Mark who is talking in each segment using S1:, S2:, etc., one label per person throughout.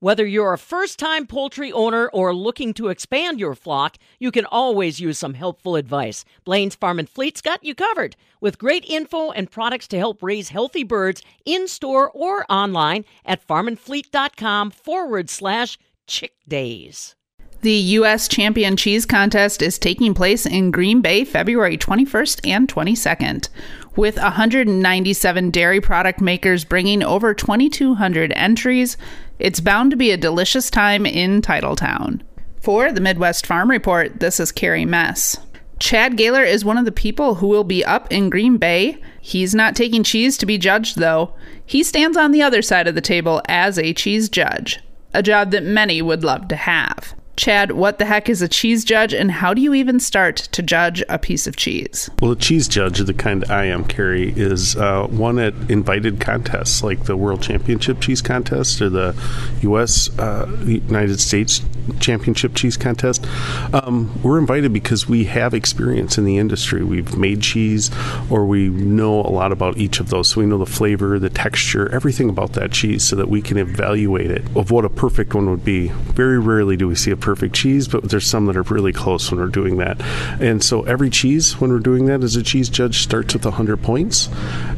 S1: Whether you're a first time poultry owner or looking to expand your flock, you can always use some helpful advice. Blaine's Farm and Fleet's got you covered with great info and products to help raise healthy birds in store or online at farmandfleet.com forward slash chick days.
S2: The U.S. Champion Cheese Contest is taking place in Green Bay February 21st and 22nd. With 197 dairy product makers bringing over 2,200 entries, it's bound to be a delicious time in Titletown. For the Midwest Farm Report, this is Carrie Mess. Chad Galer is one of the people who will be up in Green Bay. He's not taking cheese to be judged, though. He stands on the other side of the table as a cheese judge, a job that many would love to have. Chad, what the heck is a cheese judge, and how do you even start to judge a piece of cheese?
S3: Well, a cheese judge, the kind I am, Carrie, is uh, one at invited contests like the World Championship Cheese Contest or the U.S. Uh, United States Championship Cheese Contest. Um, we're invited because we have experience in the industry. We've made cheese, or we know a lot about each of those. So we know the flavor, the texture, everything about that cheese, so that we can evaluate it of what a perfect one would be. Very rarely do we see a perfect cheese, but there's some that are really close when we're doing that. And so every cheese, when we're doing that as a cheese judge, starts with 100 points,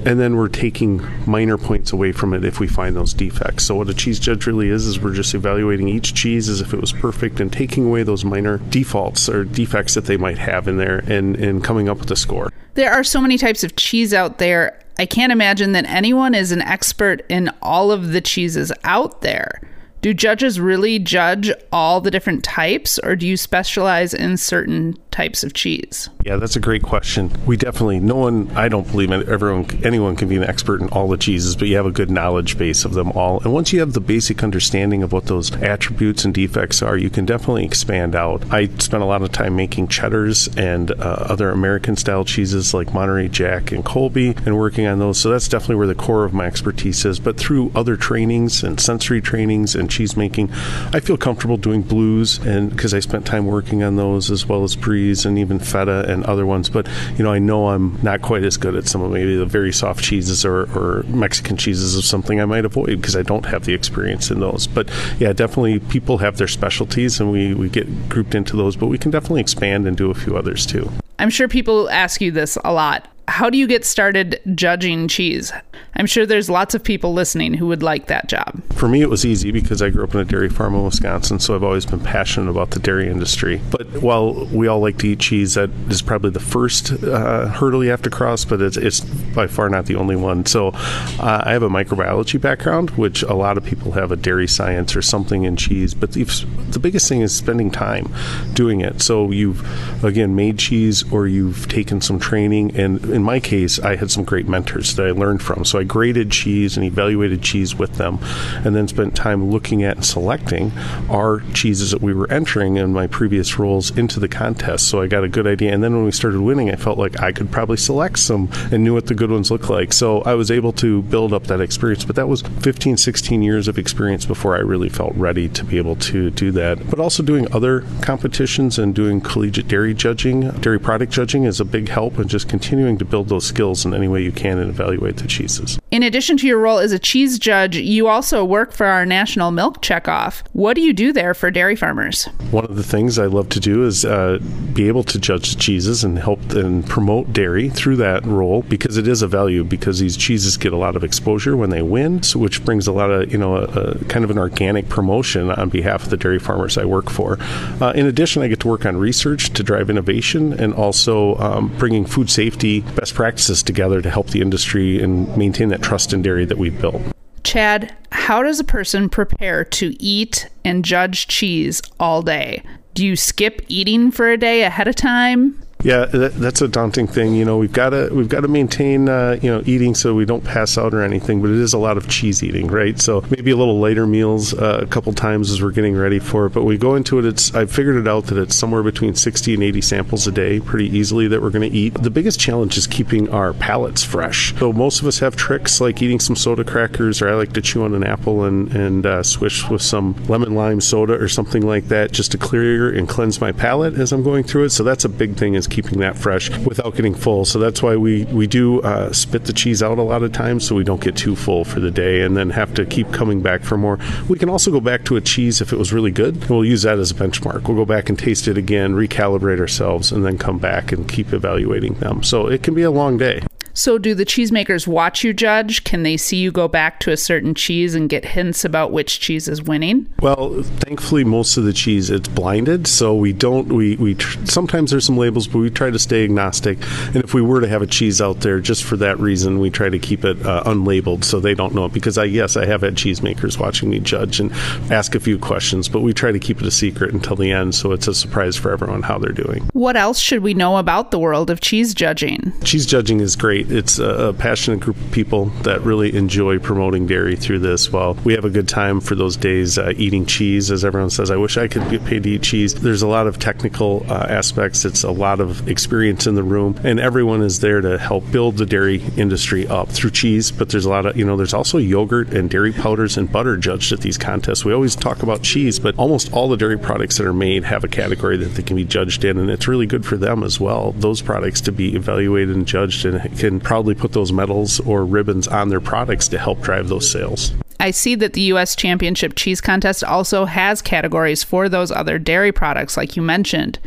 S3: and then we're taking minor points away from it if we find those defects. So what a cheese judge really is is we're just evaluating each cheese as if it was perfect and taking away those minor defaults or defects that they might have in there and, and coming up with a score.
S2: There are so many types of cheese out there. I can't imagine that anyone is an expert in all of the cheeses out there. Do judges really judge all the different types, or do you specialize in certain types of cheese?
S3: Yeah, that's a great question. We definitely, no one, I don't believe everyone, anyone can be an expert in all the cheeses, but you have a good knowledge base of them all. And once you have the basic understanding of what those attributes and defects are, you can definitely expand out. I spent a lot of time making cheddars and uh, other American style cheeses like Monterey Jack and Colby and working on those. So that's definitely where the core of my expertise is. But through other trainings and sensory trainings and cheese making, I feel comfortable doing blues and because I spent time working on those as well as bries and even feta and other ones. But you know, I know I'm not quite as good at some of maybe the very soft cheeses or, or Mexican cheeses of something I might avoid because I don't have the experience in those. But yeah, definitely people have their specialties and we, we get grouped into those, but we can definitely expand and do a few others too.
S2: I'm sure people ask you this a lot how do you get started judging cheese? I'm sure there's lots of people listening who would like that job.
S3: For me, it was easy because I grew up in a dairy farm in Wisconsin, so I've always been passionate about the dairy industry. But while we all like to eat cheese, that is probably the first uh, hurdle you have to cross, but it's, it's, by far not the only one. So uh, I have a microbiology background, which a lot of people have a dairy science or something in cheese, but the, the biggest thing is spending time doing it. So you've, again, made cheese or you've taken some training and in my case, I had some great mentors that I learned from. So I graded cheese and evaluated cheese with them, and then spent time looking at and selecting our cheeses that we were entering in my previous roles into the contest. So I got a good idea. And then when we started winning, I felt like I could probably select some and knew what the good ones looked like. So I was able to build up that experience. But that was 15, 16 years of experience before I really felt ready to be able to do that. But also doing other competitions and doing collegiate dairy judging, dairy product judging is a big help and just continuing to build those skills in any way you can and evaluate the cheeses.
S2: In addition to your role as a cheese judge, you also work for our National Milk Checkoff. What do you do there for dairy farmers?
S3: One of the things I love to do is uh, be able to judge cheeses and help and promote dairy through that role because it is a value because these cheeses get a lot of exposure when they win, so which brings a lot of, you know, a, a kind of an organic promotion on behalf of the dairy farmers I work for. Uh, in addition, I get to work on research to drive innovation and also um, bringing food safety best practices together to help the industry and maintain that trust in dairy that we've built.
S2: Chad, how does a person prepare to eat and judge cheese all day? Do you skip eating for a day ahead of time?
S3: Yeah, that, that's a daunting thing. You know, we've got to we've got to maintain uh, you know eating so we don't pass out or anything. But it is a lot of cheese eating, right? So maybe a little later meals uh, a couple times as we're getting ready for it. But we go into it. It's I've figured it out that it's somewhere between 60 and 80 samples a day, pretty easily that we're going to eat. The biggest challenge is keeping our palates fresh. So most of us have tricks like eating some soda crackers, or I like to chew on an apple and and uh, swish with some lemon lime soda or something like that, just to clear and cleanse my palate as I'm going through it. So that's a big thing is keeping that fresh without getting full. So that's why we we do uh, spit the cheese out a lot of times, so we don't get too full for the day, and then have to keep coming back for more. We can also go back to a cheese if it was really good, and we'll use that as a benchmark. We'll go back and taste it again, recalibrate ourselves, and then come back and keep evaluating them. So it can be a long day.
S2: So, do the cheesemakers watch you judge? Can they see you go back to a certain cheese and get hints about which cheese is winning?
S3: Well, thankfully, most of the cheese it's blinded, so we don't. We we tr- sometimes there's some labels, but we try to stay agnostic. And if we were to have a cheese out there, just for that reason, we try to keep it uh, unlabeled so they don't know it. Because I yes, I have had cheesemakers watching me judge and ask a few questions, but we try to keep it a secret until the end, so it's a surprise for everyone how they're doing.
S2: What else should we know about the world of cheese judging?
S3: Cheese judging is great it's a, passionate group of people that really enjoy promoting dairy through this. While we have a good time for those days uh, eating cheese, as everyone says, I wish I could get paid to eat cheese. There's a lot of technical uh, aspects. It's a lot of experience in the room, and everyone is there to help build the dairy industry up through cheese. But there's a lot of you know, there's also yogurt and dairy powders and butter judged at these contests. We always talk about cheese, but almost all the dairy products that are made have a category that they can be judged in, and it's really good for them as well. Those products to be evaluated and judged and can proudly put those medals or ribbons on their products to help drive those sales.
S2: I see that the U.S. Championship Cheese Contest also has categories for those other dairy products, like you mentioned.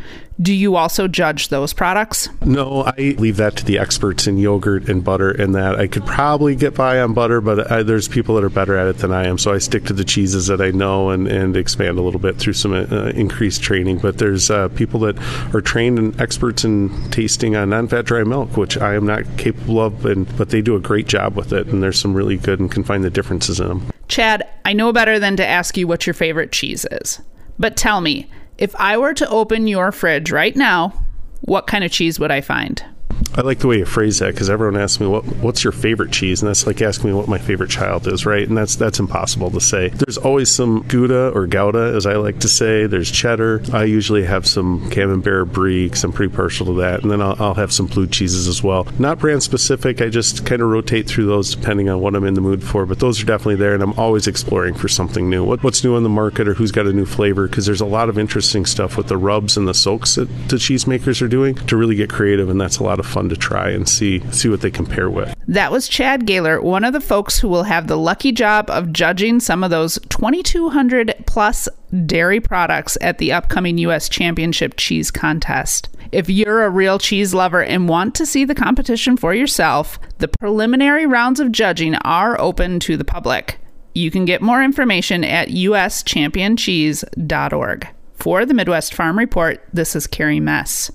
S2: Do you also judge those products?
S3: No, I leave that to the experts in yogurt and butter, and that I could probably get by on butter, but I, there's people that are better at it than I am. So I stick to the cheeses that I know and, and expand a little bit through some uh, increased training. But there's uh, people that are trained and experts in tasting on non-fat dry milk, which I am not capable of, and but they do a great job with it. And there's some really good and can find the differences in them.
S2: Chad, I know better than to ask you what your favorite cheese is, but tell me if I were to open your fridge right now, what kind of cheese would I find?
S3: I like the way you phrase that because everyone asks me what what's your favorite cheese, and that's like asking me what my favorite child is, right? And that's that's impossible to say. There's always some Gouda or Gouda, as I like to say. There's cheddar. I usually have some Camembert Brie because I'm pretty partial to that, and then I'll, I'll, have some blue cheeses as well. Not brand specific. I just kind of rotate through those depending on what I'm in the mood for. But those are definitely there, and I'm always exploring for something new. What, what's new on the market or who's got a new flavor? Because there's a lot of interesting stuff with the rubs and the soaks that the cheesemakers are doing to really get creative, and that's a lot of fun to try and see see what they compare with.
S2: That was Chad Galer, one of the folks who will have the lucky job of judging some of those 2200 plus dairy products at the upcoming US Championship Cheese Contest. If you're a real cheese lover and want to see the competition for yourself, the preliminary rounds of judging are open to the public. You can get more information at uschampioncheese.org. For the Midwest Farm Report, this is Carrie Mess.